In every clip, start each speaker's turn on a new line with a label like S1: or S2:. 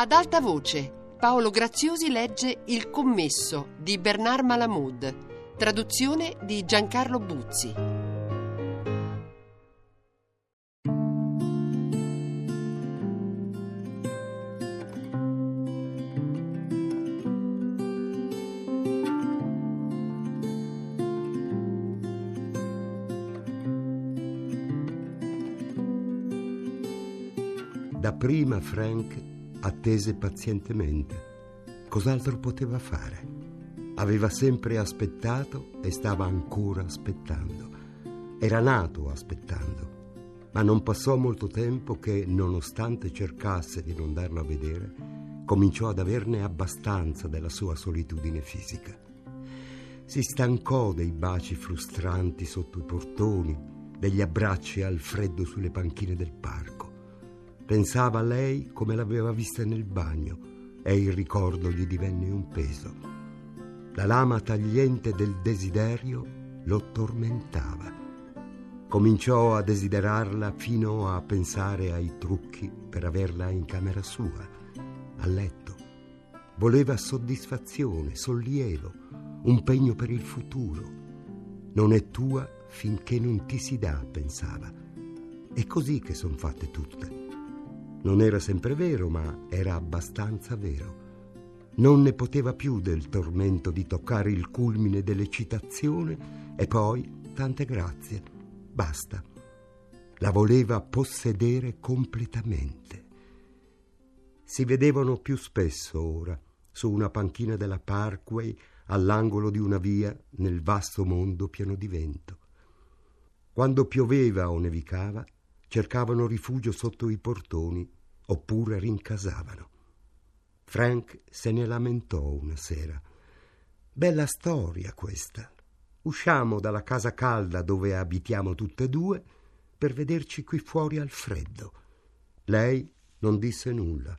S1: Ad alta voce, Paolo Graziosi legge Il commesso di Bernard Malamud, traduzione di Giancarlo Buzzi.
S2: Dapprima Frank attese pazientemente. Cos'altro poteva fare? Aveva sempre aspettato e stava ancora aspettando. Era nato aspettando. Ma non passò molto tempo che, nonostante cercasse di non darlo a vedere, cominciò ad averne abbastanza della sua solitudine fisica. Si stancò dei baci frustranti sotto i portoni, degli abbracci al freddo sulle panchine del parco. Pensava a lei come l'aveva vista nel bagno e il ricordo gli divenne un peso. La lama tagliente del desiderio lo tormentava. Cominciò a desiderarla fino a pensare ai trucchi per averla in camera sua, a letto. Voleva soddisfazione, sollievo, un pegno per il futuro. Non è tua finché non ti si dà, pensava. È così che son fatte tutte. Non era sempre vero, ma era abbastanza vero. Non ne poteva più del tormento di toccare il culmine dell'eccitazione e poi, tante grazie, basta. La voleva possedere completamente. Si vedevano più spesso ora, su una panchina della Parkway, all'angolo di una via, nel vasto mondo pieno di vento. Quando pioveva o nevicava, cercavano rifugio sotto i portoni oppure rincasavano. Frank se ne lamentò una sera. Bella storia questa. Usciamo dalla casa calda dove abitiamo tutte e due per vederci qui fuori al freddo. Lei non disse nulla.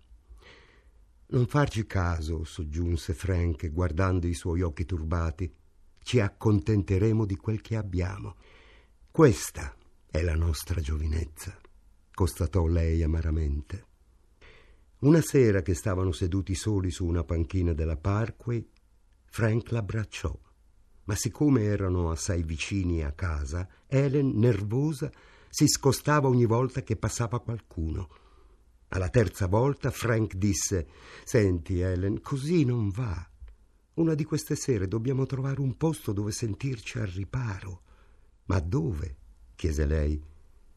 S2: Non farci caso, soggiunse Frank guardando i suoi occhi turbati. Ci accontenteremo di quel che abbiamo. Questa è la nostra giovinezza, constatò lei amaramente. Una sera che stavano seduti soli su una panchina della Parkway, Frank l'abbracciò. Ma siccome erano assai vicini a casa, Helen, nervosa, si scostava ogni volta che passava qualcuno. Alla terza volta Frank disse: Senti, Helen, così non va. Una di queste sere dobbiamo trovare un posto dove sentirci al riparo. Ma dove? Chiese lei.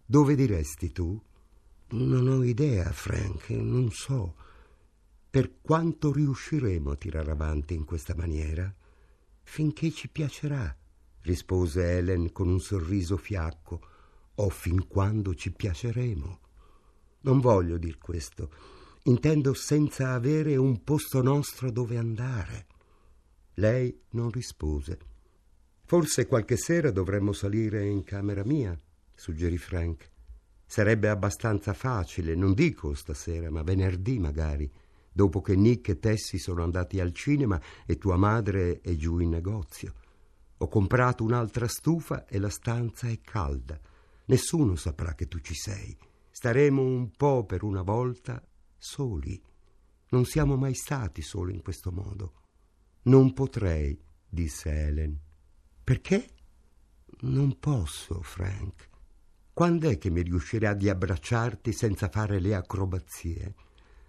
S2: Dove diresti tu? Non ho idea, Frank, non so. Per quanto riusciremo a tirare avanti in questa maniera? Finché ci piacerà, rispose Helen con un sorriso fiacco, o fin quando ci piaceremo. Non voglio dir questo. Intendo senza avere un posto nostro dove andare. Lei non rispose. Forse qualche sera dovremmo salire in camera mia, suggerì Frank. Sarebbe abbastanza facile, non dico stasera, ma venerdì magari, dopo che Nick e Tessie sono andati al cinema e tua madre è giù in negozio. Ho comprato un'altra stufa e la stanza è calda. Nessuno saprà che tu ci sei. Staremo un po' per una volta soli. Non siamo mai stati soli in questo modo. Non potrei, disse Helen. Perché? Non posso, Frank. Quando è che mi riuscirà di abbracciarti senza fare le acrobazie?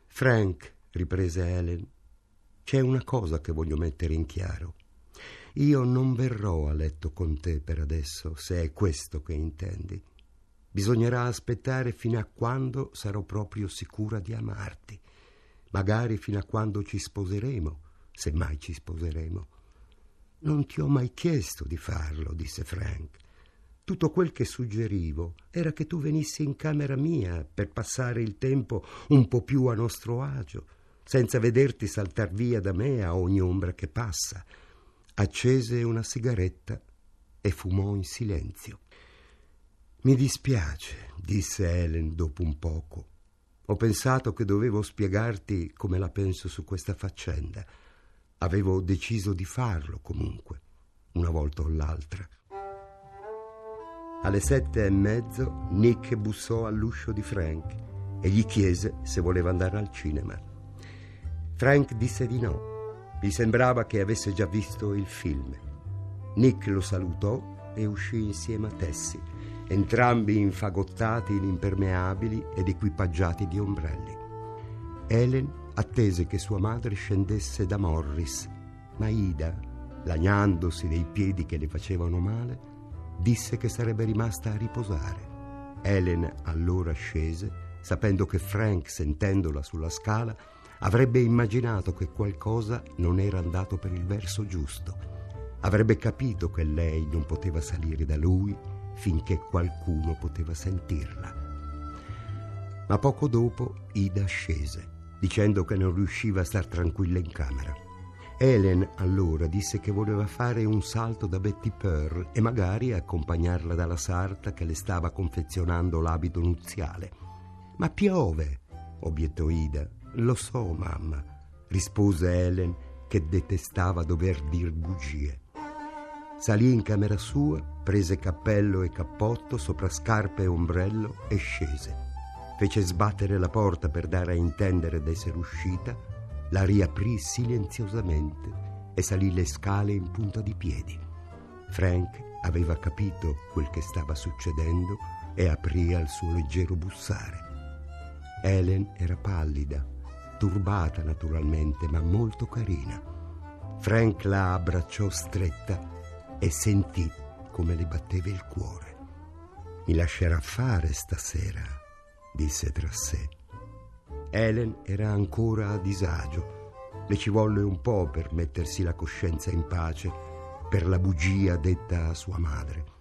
S2: Frank, riprese Helen, c'è una cosa che voglio mettere in chiaro. Io non verrò a letto con te per adesso, se è questo che intendi. Bisognerà aspettare fino a quando sarò proprio sicura di amarti, magari fino a quando ci sposeremo, se mai ci sposeremo. Non ti ho mai chiesto di farlo, disse Frank. Tutto quel che suggerivo era che tu venissi in camera mia per passare il tempo un po' più a nostro agio, senza vederti saltar via da me a ogni ombra che passa. Accese una sigaretta e fumò in silenzio. Mi dispiace, disse Helen dopo un poco. Ho pensato che dovevo spiegarti come la penso su questa faccenda. Avevo deciso di farlo comunque, una volta o l'altra. Alle sette e mezzo Nick bussò all'uscio di Frank e gli chiese se voleva andare al cinema. Frank disse di no. Gli sembrava che avesse già visto il film. Nick lo salutò e uscì insieme a Tessie, entrambi infagottati in impermeabili ed equipaggiati di ombrelli. Helen attese che sua madre scendesse da Morris, ma Ida, lagnandosi dei piedi che le facevano male, disse che sarebbe rimasta a riposare. Helen allora scese, sapendo che Frank, sentendola sulla scala, avrebbe immaginato che qualcosa non era andato per il verso giusto. Avrebbe capito che lei non poteva salire da lui finché qualcuno poteva sentirla. Ma poco dopo Ida scese, dicendo che non riusciva a star tranquilla in camera. Helen allora disse che voleva fare un salto da Betty Pearl e magari accompagnarla dalla sarta che le stava confezionando l'abito nuziale. Ma piove, obiettò Ida, lo so, mamma, rispose Helen che detestava dover dir bugie. Salì in camera sua, prese cappello e cappotto, sopra scarpe e ombrello e scese. Fece sbattere la porta per dare a intendere d'essere uscita, la riaprì silenziosamente e salì le scale in punta di piedi. Frank aveva capito quel che stava succedendo e aprì al suo leggero bussare. Helen era pallida, turbata naturalmente, ma molto carina. Frank la abbracciò stretta e sentì come le batteva il cuore. Mi lascerà fare stasera, disse tra sé. Helen era ancora a disagio. Le ci volle un po' per mettersi la coscienza in pace per la bugia detta a sua madre.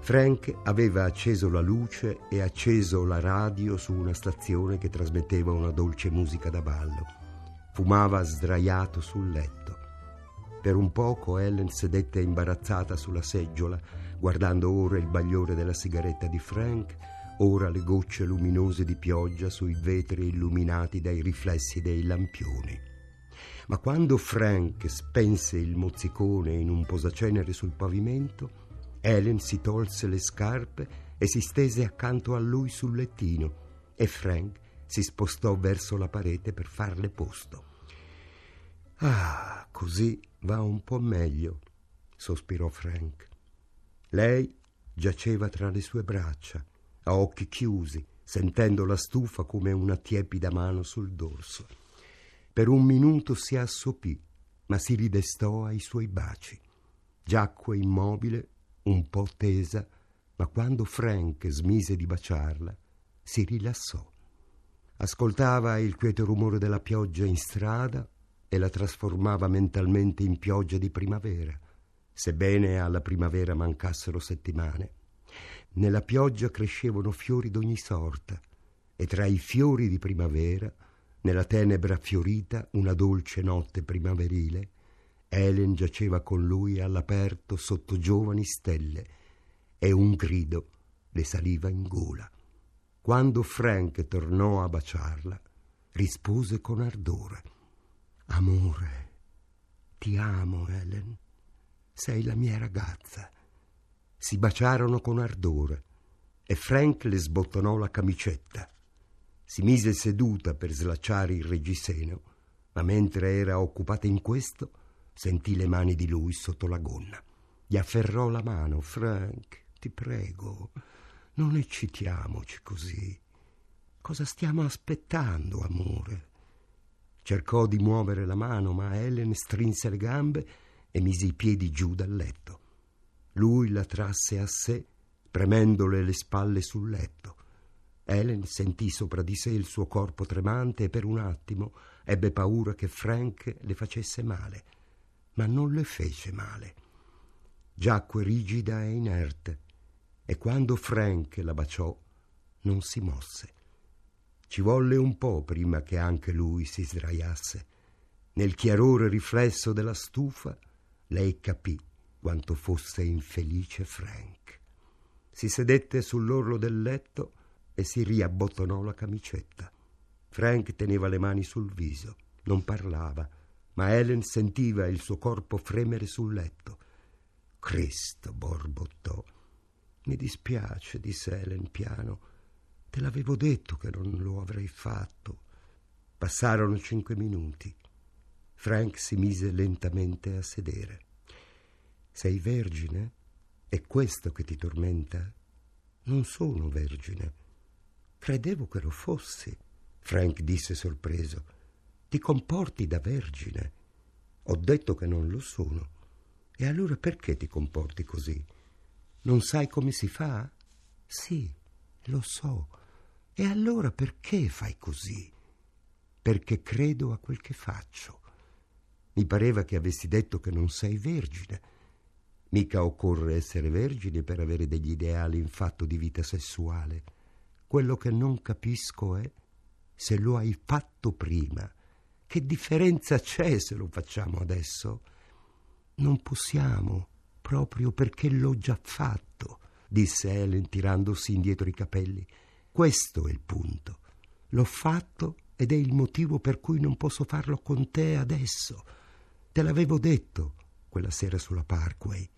S2: Frank aveva acceso la luce e acceso la radio su una stazione che trasmetteva una dolce musica da ballo. Fumava sdraiato sul letto. Per un poco Ellen sedette imbarazzata sulla seggiola, guardando ora il bagliore della sigaretta di Frank, ora le gocce luminose di pioggia sui vetri illuminati dai riflessi dei lampioni. Ma quando Frank spense il mozzicone in un posacenere sul pavimento, Helen si tolse le scarpe e si stese accanto a lui sul lettino e Frank si spostò verso la parete per farle posto. Ah, così va un po' meglio, sospirò Frank. Lei giaceva tra le sue braccia, a occhi chiusi, sentendo la stufa come una tiepida mano sul dorso. Per un minuto si assopì, ma si ridestò ai suoi baci. Giacque immobile un po' tesa, ma quando Frank smise di baciarla, si rilassò. Ascoltava il quieto rumore della pioggia in strada e la trasformava mentalmente in pioggia di primavera, sebbene alla primavera mancassero settimane. Nella pioggia crescevano fiori d'ogni sorta e tra i fiori di primavera, nella tenebra fiorita, una dolce notte primaverile, Helen giaceva con lui all'aperto sotto giovani stelle e un grido le saliva in gola. Quando Frank tornò a baciarla, rispose con ardore: Amore, ti amo, Helen. Sei la mia ragazza. Si baciarono con ardore e Frank le sbottonò la camicetta. Si mise seduta per slacciare il reggiseno, ma mentre era occupata in questo, sentì le mani di lui sotto la gonna. Gli afferrò la mano. Frank, ti prego, non eccitiamoci così. Cosa stiamo aspettando, amore? Cercò di muovere la mano, ma Helen strinse le gambe e mise i piedi giù dal letto. Lui la trasse a sé, premendole le spalle sul letto. Helen sentì sopra di sé il suo corpo tremante e per un attimo ebbe paura che Frank le facesse male ma non le fece male. Giacque rigida e inerte, e quando Frank la baciò, non si mosse. Ci volle un po' prima che anche lui si sdraiasse. Nel chiarore riflesso della stufa, lei capì quanto fosse infelice Frank. Si sedette sull'orlo del letto e si riabbottonò la camicetta. Frank teneva le mani sul viso, non parlava ma Helen sentiva il suo corpo fremere sul letto. Cristo, borbottò. Mi dispiace, disse Helen piano. Te l'avevo detto che non lo avrei fatto. Passarono cinque minuti. Frank si mise lentamente a sedere. Sei vergine? È questo che ti tormenta? Non sono vergine. Credevo che lo fossi. Frank disse sorpreso. Ti comporti da vergine. Ho detto che non lo sono. E allora perché ti comporti così? Non sai come si fa? Sì, lo so. E allora perché fai così? Perché credo a quel che faccio. Mi pareva che avessi detto che non sei vergine. Mica occorre essere vergine per avere degli ideali in fatto di vita sessuale. Quello che non capisco è se lo hai fatto prima. Che differenza c'è se lo facciamo adesso? Non possiamo, proprio perché l'ho già fatto, disse Helen tirandosi indietro i capelli. Questo è il punto. L'ho fatto ed è il motivo per cui non posso farlo con te adesso. Te l'avevo detto quella sera sulla Parkway.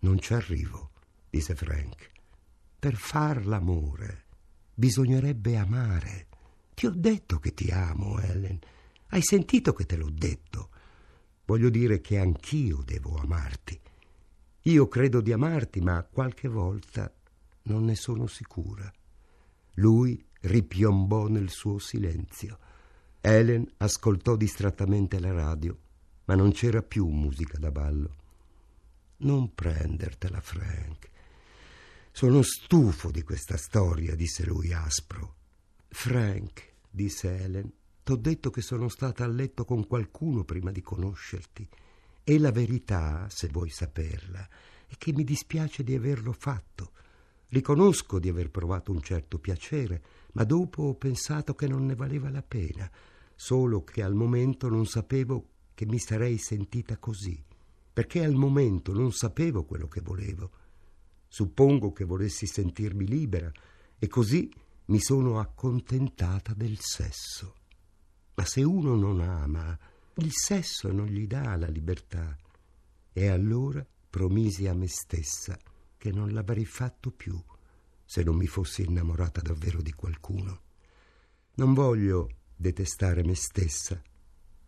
S2: Non ci arrivo, disse Frank. Per far l'amore bisognerebbe amare. Ti ho detto che ti amo, Ellen. Hai sentito che te l'ho detto. Voglio dire che anch'io devo amarti. Io credo di amarti, ma qualche volta non ne sono sicura. Lui ripiombò nel suo silenzio. Helen ascoltò distrattamente la radio ma non c'era più musica da ballo. Non prendertela, Frank. Sono stufo di questa storia, disse lui aspro. Frank, disse Helen, t'ho detto che sono stata a letto con qualcuno prima di conoscerti. E la verità, se vuoi saperla, è che mi dispiace di averlo fatto. Riconosco di aver provato un certo piacere, ma dopo ho pensato che non ne valeva la pena, solo che al momento non sapevo che mi sarei sentita così, perché al momento non sapevo quello che volevo. Suppongo che volessi sentirmi libera e così mi sono accontentata del sesso. Ma se uno non ama, il sesso non gli dà la libertà. E allora promisi a me stessa che non l'avrei fatto più se non mi fossi innamorata davvero di qualcuno. Non voglio detestare me stessa,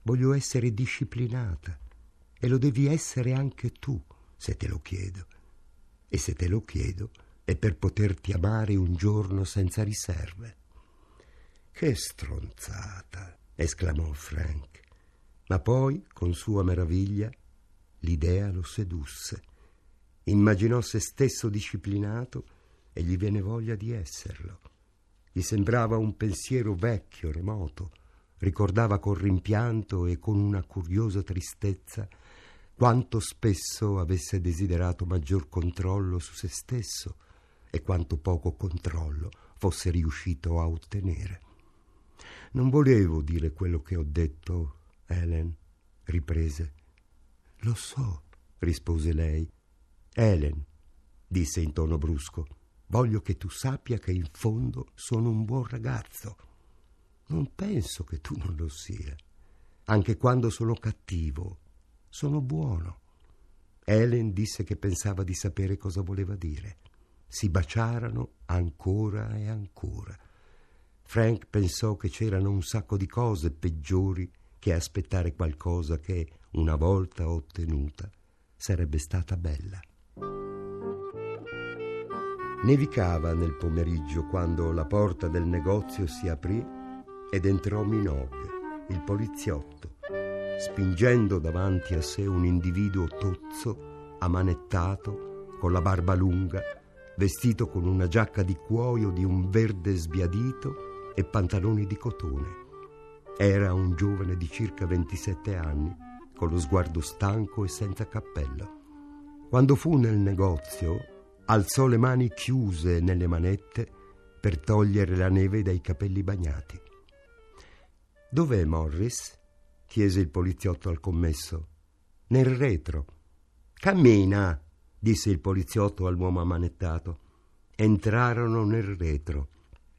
S2: Voglio essere disciplinata e lo devi essere anche tu se te lo chiedo. E se te lo chiedo è per poterti amare un giorno senza riserve. Che stronzata! esclamò Frank. Ma poi, con sua meraviglia, l'idea lo sedusse. Immaginò se stesso disciplinato e gli venne voglia di esserlo. Gli sembrava un pensiero vecchio, remoto, ricordava con rimpianto e con una curiosa tristezza quanto spesso avesse desiderato maggior controllo su se stesso e quanto poco controllo fosse riuscito a ottenere. Non volevo dire quello che ho detto, Helen, riprese. Lo so, rispose lei. Helen, disse in tono brusco, voglio che tu sappia che in fondo sono un buon ragazzo non penso che tu non lo sia. Anche quando sono cattivo, sono buono. Helen disse che pensava di sapere cosa voleva dire. Si baciarono ancora e ancora. Frank pensò che c'erano un sacco di cose peggiori che aspettare qualcosa che, una volta ottenuta, sarebbe stata bella. Nevicava nel pomeriggio quando la porta del negozio si aprì ed entrò Minogue, il poliziotto, spingendo davanti a sé un individuo tozzo, amanettato, con la barba lunga, vestito con una giacca di cuoio di un verde sbiadito e pantaloni di cotone. Era un giovane di circa 27 anni, con lo sguardo stanco e senza cappello. Quando fu nel negozio, alzò le mani chiuse nelle manette per togliere la neve dai capelli bagnati. Dov'è Morris? Chiese il poliziotto al commesso. Nel retro. Cammina, disse il poliziotto all'uomo ammanettato. Entrarono nel retro.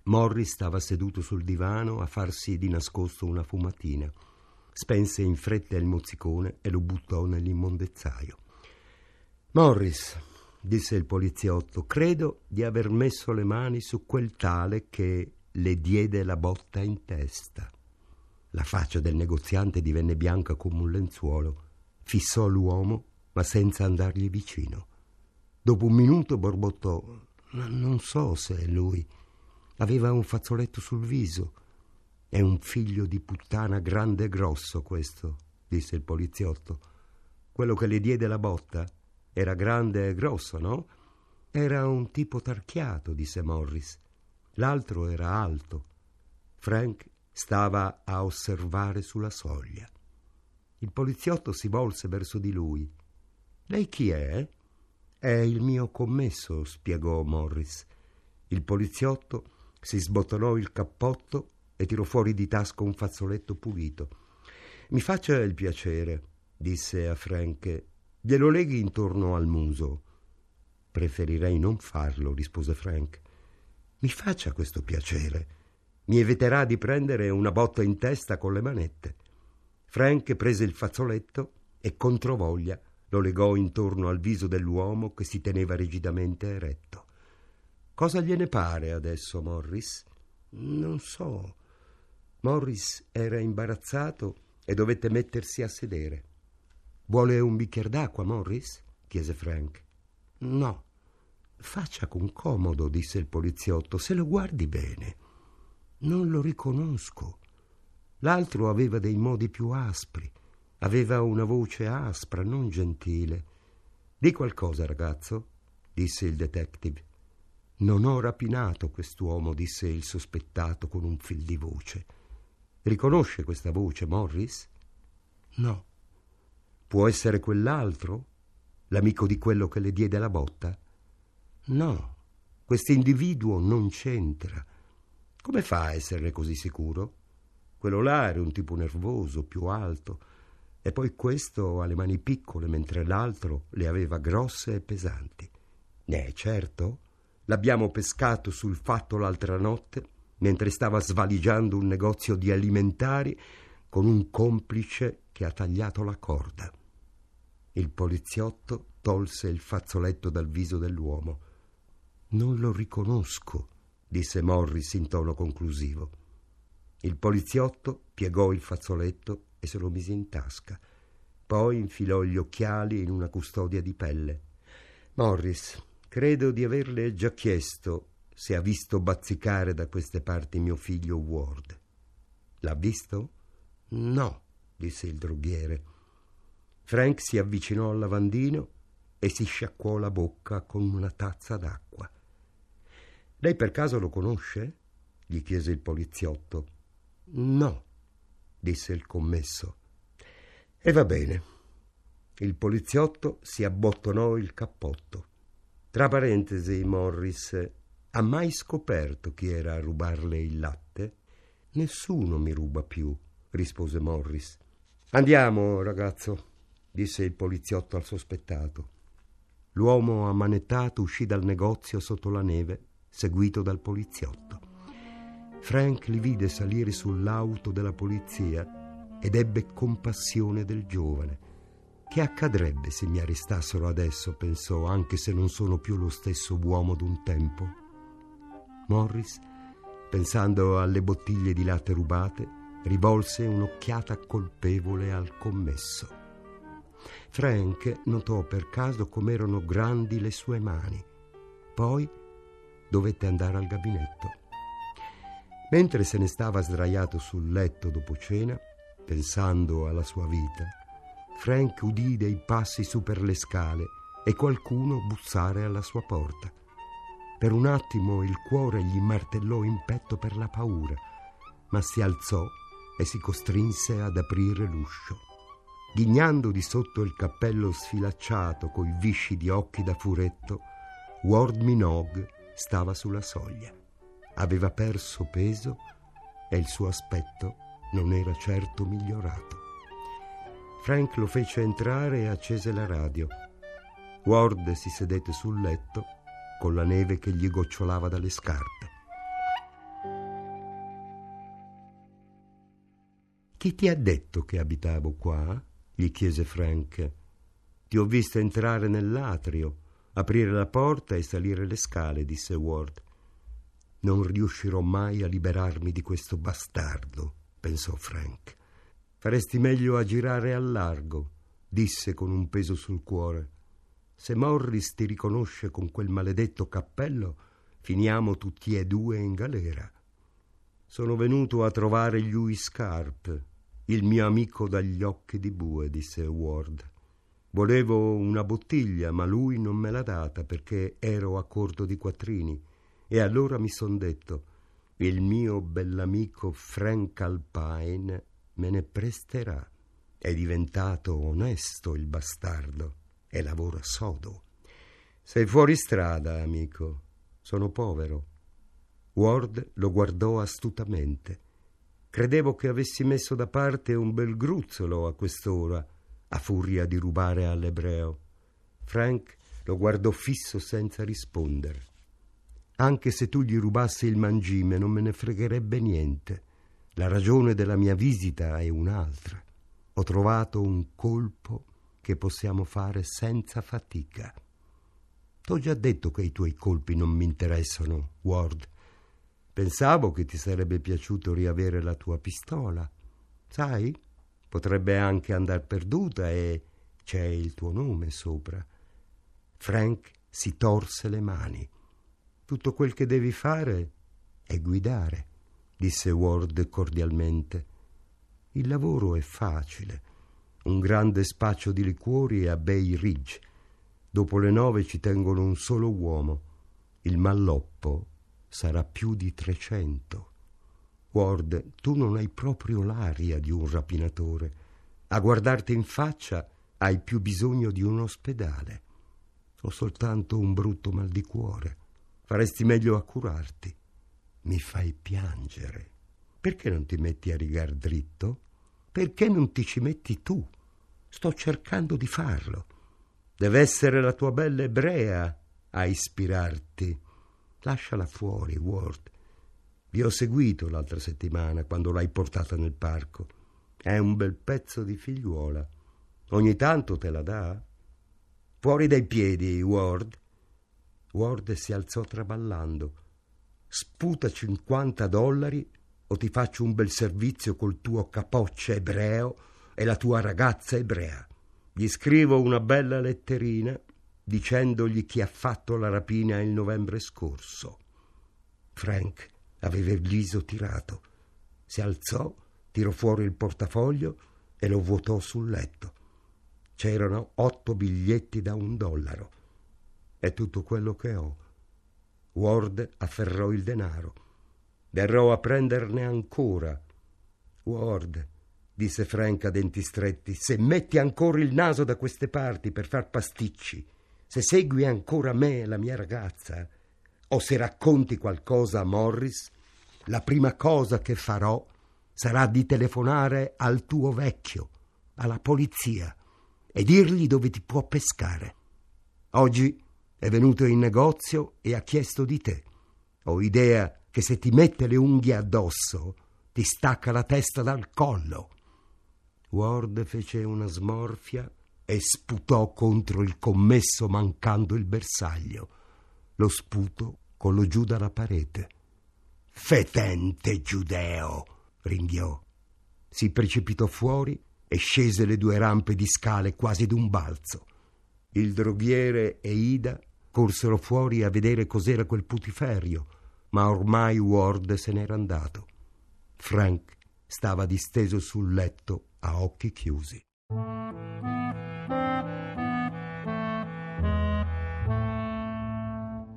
S2: Morris stava seduto sul divano a farsi di nascosto una fumatina. Spense in fretta il mozzicone e lo buttò nell'immondezzaio. Morris, disse il poliziotto, credo di aver messo le mani su quel tale che le diede la botta in testa. La faccia del negoziante divenne bianca come un lenzuolo. Fissò l'uomo, ma senza andargli vicino. Dopo un minuto borbottò. Non so se è lui. Aveva un fazzoletto sul viso. È un figlio di puttana grande e grosso questo, disse il poliziotto. Quello che le diede la botta era grande e grosso, no? Era un tipo tarchiato, disse Morris. L'altro era alto. Frank Stava a osservare sulla soglia. Il poliziotto si volse verso di lui. Lei chi è? È il mio commesso, spiegò Morris. Il poliziotto si sbottonò il cappotto e tirò fuori di tasca un fazzoletto pulito. Mi faccia il piacere, disse a Frank. Glielo leghi intorno al muso. Preferirei non farlo, rispose Frank. Mi faccia questo piacere mi eviterà di prendere una botta in testa con le manette. Frank prese il fazzoletto e controvoglia lo legò intorno al viso dell'uomo che si teneva rigidamente eretto. Cosa gliene pare adesso, Morris? Non so. Morris era imbarazzato e dovette mettersi a sedere. Vuole un bicchiere d'acqua, Morris? chiese Frank. No. Faccia con comodo, disse il poliziotto, se lo guardi bene. Non lo riconosco. L'altro aveva dei modi più aspri, aveva una voce aspra, non gentile. Di qualcosa, ragazzo, disse il detective. Non ho rapinato quest'uomo, disse il sospettato con un fil di voce. Riconosce questa voce, Morris? No. Può essere quell'altro? L'amico di quello che le diede la botta? No. Quest'individuo non c'entra. Come fa a esserne così sicuro? Quello là era un tipo nervoso, più alto, e poi questo ha le mani piccole, mentre l'altro le aveva grosse e pesanti. Eh, certo, l'abbiamo pescato sul fatto l'altra notte, mentre stava svaligiando un negozio di alimentari con un complice che ha tagliato la corda. Il poliziotto tolse il fazzoletto dal viso dell'uomo. Non lo riconosco, disse Morris in tono conclusivo. Il poliziotto piegò il fazzoletto e se lo mise in tasca. Poi infilò gli occhiali in una custodia di pelle. Morris, credo di averle già chiesto se ha visto bazzicare da queste parti mio figlio Ward. L'ha visto? No, disse il droghiere. Frank si avvicinò al lavandino e si sciacquò la bocca con una tazza d'acqua. Lei per caso lo conosce? gli chiese il poliziotto. No, disse il commesso. E va bene. Il poliziotto si abbottonò il cappotto. Tra parentesi, Morris, ha mai scoperto chi era a rubarle il latte? Nessuno mi ruba più, rispose Morris. Andiamo, ragazzo, disse il poliziotto al sospettato. L'uomo ammanettato uscì dal negozio sotto la neve seguito dal poliziotto. Frank li vide salire sull'auto della polizia ed ebbe compassione del giovane. Che accadrebbe se mi arrestassero adesso, pensò, anche se non sono più lo stesso uomo d'un tempo? Morris, pensando alle bottiglie di latte rubate, rivolse un'occhiata colpevole al commesso. Frank notò per caso com'erano grandi le sue mani. Poi dovette andare al gabinetto. Mentre se ne stava sdraiato sul letto dopo cena, pensando alla sua vita, Frank udì dei passi su per le scale e qualcuno bussare alla sua porta. Per un attimo il cuore gli martellò in petto per la paura, ma si alzò e si costrinse ad aprire l'uscio. Ghignando di sotto il cappello sfilacciato coi visci di occhi da furetto, Ward Minogue stava sulla soglia. Aveva perso peso e il suo aspetto non era certo migliorato. Frank lo fece entrare e accese la radio. Ward si sedette sul letto con la neve che gli gocciolava dalle scarpe. Chi ti ha detto che abitavo qua? gli chiese Frank. Ti ho visto entrare nell'atrio aprire la porta e salire le scale, disse Ward. Non riuscirò mai a liberarmi di questo bastardo, pensò Frank. Faresti meglio a girare al largo, disse con un peso sul cuore. Se Morris ti riconosce con quel maledetto cappello, finiamo tutti e due in galera. Sono venuto a trovare Louis Scarp, il mio amico dagli occhi di bue, disse Ward. Volevo una bottiglia, ma lui non me l'ha data perché ero a corto di quattrini. E allora mi son detto, il mio bell'amico Frank Alpine me ne presterà. È diventato onesto il bastardo e lavora sodo. Sei fuori strada, amico. Sono povero. Ward lo guardò astutamente. Credevo che avessi messo da parte un bel gruzzolo a quest'ora, a furia di rubare all'ebreo. Frank lo guardò fisso senza rispondere. Anche se tu gli rubassi il mangime non me ne fregherebbe niente. La ragione della mia visita è un'altra. Ho trovato un colpo che possiamo fare senza fatica. T'ho già detto che i tuoi colpi non mi interessano, Ward. Pensavo che ti sarebbe piaciuto riavere la tua pistola. Sai, potrebbe anche andar perduta e c'è il tuo nome sopra. Frank si torse le mani. Tutto quel che devi fare è guidare disse Ward cordialmente. Il lavoro è facile. Un grande spaccio di liquori a Bay Ridge. Dopo le nove ci tengono un solo uomo. Il malloppo sarà più di trecento. Ward, tu non hai proprio l'aria di un rapinatore. A guardarti in faccia hai più bisogno di un ospedale. Ho soltanto un brutto mal di cuore. Faresti meglio a curarti. Mi fai piangere. Perché non ti metti a rigar dritto? Perché non ti ci metti tu? Sto cercando di farlo. Deve essere la tua bella ebrea a ispirarti. Lasciala fuori, Ward. Vi ho seguito l'altra settimana quando l'hai portata nel parco. È un bel pezzo di figliuola. Ogni tanto te la dà? Fuori dai piedi, Ward. Ward si alzò traballando sputa 50 dollari o ti faccio un bel servizio col tuo capoccia ebreo e la tua ragazza ebrea. Gli scrivo una bella letterina dicendogli chi ha fatto la rapina il novembre scorso. Frank aveva il viso tirato. Si alzò, tirò fuori il portafoglio e lo vuotò sul letto. C'erano otto biglietti da un dollaro. È tutto quello che ho. Ward afferrò il denaro. Verrò a prenderne ancora. Ward, disse Frank a denti stretti, se metti ancora il naso da queste parti per far pasticci, se segui ancora me e la mia ragazza, o se racconti qualcosa a Morris, la prima cosa che farò sarà di telefonare al tuo vecchio, alla polizia, e dirgli dove ti può pescare. Oggi è venuto in negozio e ha chiesto di te. Ho idea che se ti mette le unghie addosso ti stacca la testa dal collo. Ward fece una smorfia e sputò contro il commesso mancando il bersaglio. Lo sputo colò giù dalla parete. Fetente giudeo! ringhiò. Si precipitò fuori e scese le due rampe di scale quasi d'un balzo. Il droghiere e Ida corsero fuori a vedere cos'era quel putiferio, ma ormai Ward se n'era andato. Frank stava disteso sul letto a occhi chiusi.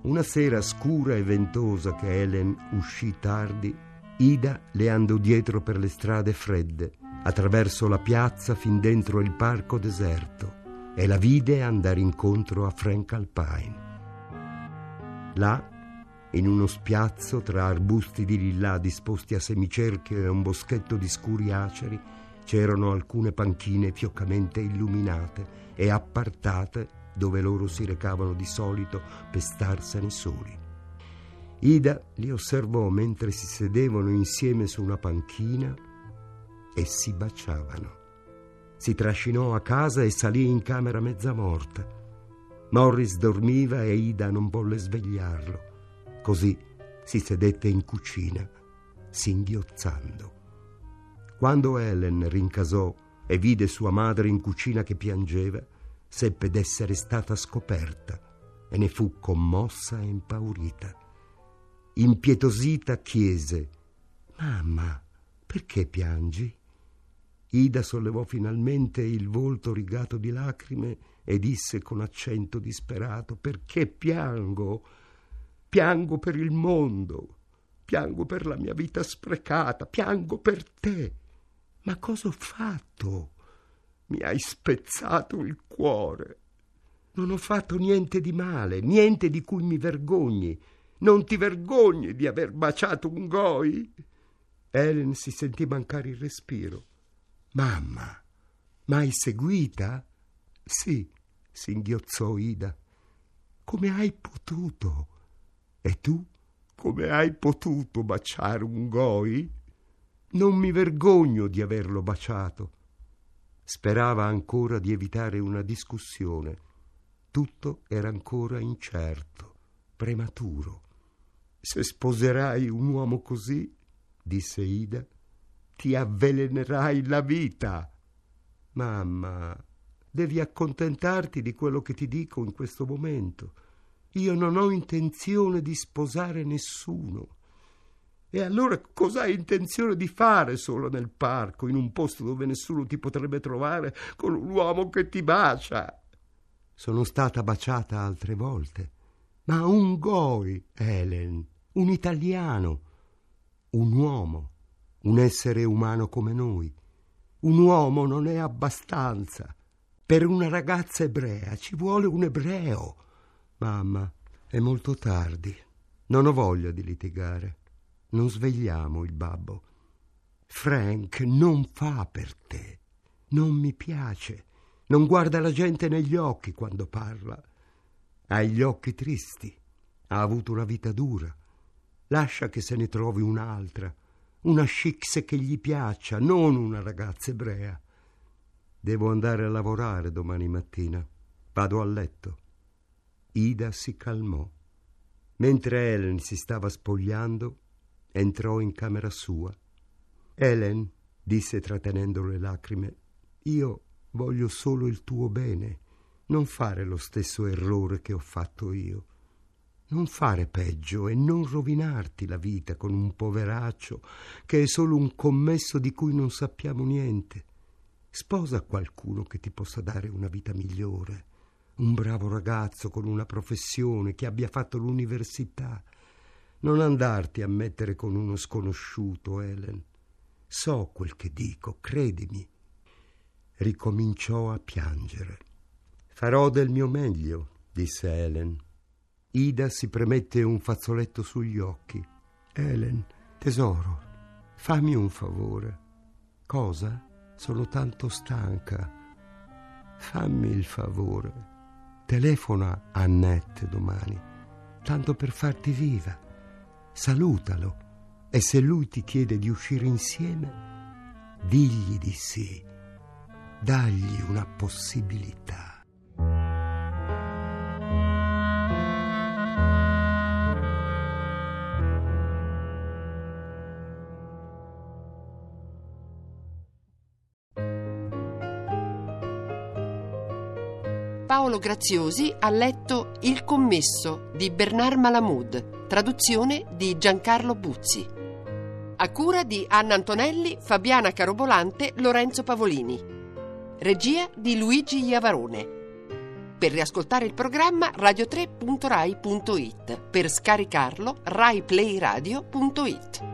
S2: Una sera scura e ventosa che Helen uscì tardi, Ida le andò dietro per le strade fredde, attraverso la piazza fin dentro il parco deserto, e la vide andare incontro a Frank Alpine. Là, in uno spiazzo tra arbusti di lillà disposti a semicerchio e un boschetto di scuri aceri, c'erano alcune panchine fioccamente illuminate e appartate dove loro si recavano di solito per starsene soli. Ida li osservò mentre si sedevano insieme su una panchina e si baciavano. Si trascinò a casa e salì in camera mezza morta Morris dormiva e Ida non volle svegliarlo. Così si sedette in cucina, singhiozzando. Quando Helen rincasò e vide sua madre in cucina che piangeva, seppe d'essere stata scoperta e ne fu commossa e impaurita. Impietosita chiese: Mamma, perché piangi? Ida sollevò finalmente il volto rigato di lacrime e disse con accento disperato: Perché piango? Piango per il mondo, piango per la mia vita sprecata, piango per te. Ma cosa ho fatto? Mi hai spezzato il cuore. Non ho fatto niente di male, niente di cui mi vergogni. Non ti vergogni di aver baciato un goi? Helen si sentì mancare il respiro. Mamma, m'hai seguita? Sì, singhiozzò Ida. Come hai potuto? E tu come hai potuto baciare un goi? Non mi vergogno di averlo baciato. Sperava ancora di evitare una discussione. Tutto era ancora incerto, prematuro. Se sposerai un uomo così, disse Ida, ti avvelenerai la vita. Mamma, devi accontentarti di quello che ti dico in questo momento. Io non ho intenzione di sposare nessuno. E allora cosa hai intenzione di fare solo nel parco, in un posto dove nessuno ti potrebbe trovare con un uomo che ti bacia? Sono stata baciata altre volte, ma un goi, Helen, un italiano, un uomo, un essere umano come noi. Un uomo non è abbastanza. Per una ragazza ebrea ci vuole un ebreo. Mamma, è molto tardi. Non ho voglia di litigare. Non svegliamo il babbo. Frank non fa per te. Non mi piace. Non guarda la gente negli occhi quando parla. Ha gli occhi tristi. Ha avuto una vita dura. Lascia che se ne trovi un'altra. Una chic che gli piaccia, non una ragazza ebrea. Devo andare a lavorare domani mattina. Vado a letto. Ida si calmò. Mentre Helen si stava spogliando, entrò in camera sua. Helen, disse trattenendo le lacrime, io voglio solo il tuo bene. Non fare lo stesso errore che ho fatto io. Non fare peggio e non rovinarti la vita con un poveraccio che è solo un commesso di cui non sappiamo niente. Sposa qualcuno che ti possa dare una vita migliore. Un bravo ragazzo con una professione che abbia fatto l'università non andarti a mettere con uno sconosciuto, Helen. So quel che dico, credimi. Ricominciò a piangere. Farò del mio meglio, disse Helen. Ida si premette un fazzoletto sugli occhi. Helen, tesoro, fammi un favore. Cosa? Sono tanto stanca. Fammi il favore. Telefona a Annette domani, tanto per farti viva salutalo e se lui ti chiede di uscire insieme, digli di sì, dagli una possibilità.
S1: Paolo Graziosi ha letto Il commesso di Bernard Malamud, traduzione di Giancarlo Buzzi. A cura di Anna Antonelli, Fabiana Carobolante, Lorenzo Pavolini. Regia di Luigi Iavarone. Per riascoltare il programma radio3.rai.it. Per scaricarlo raiplayradio.it.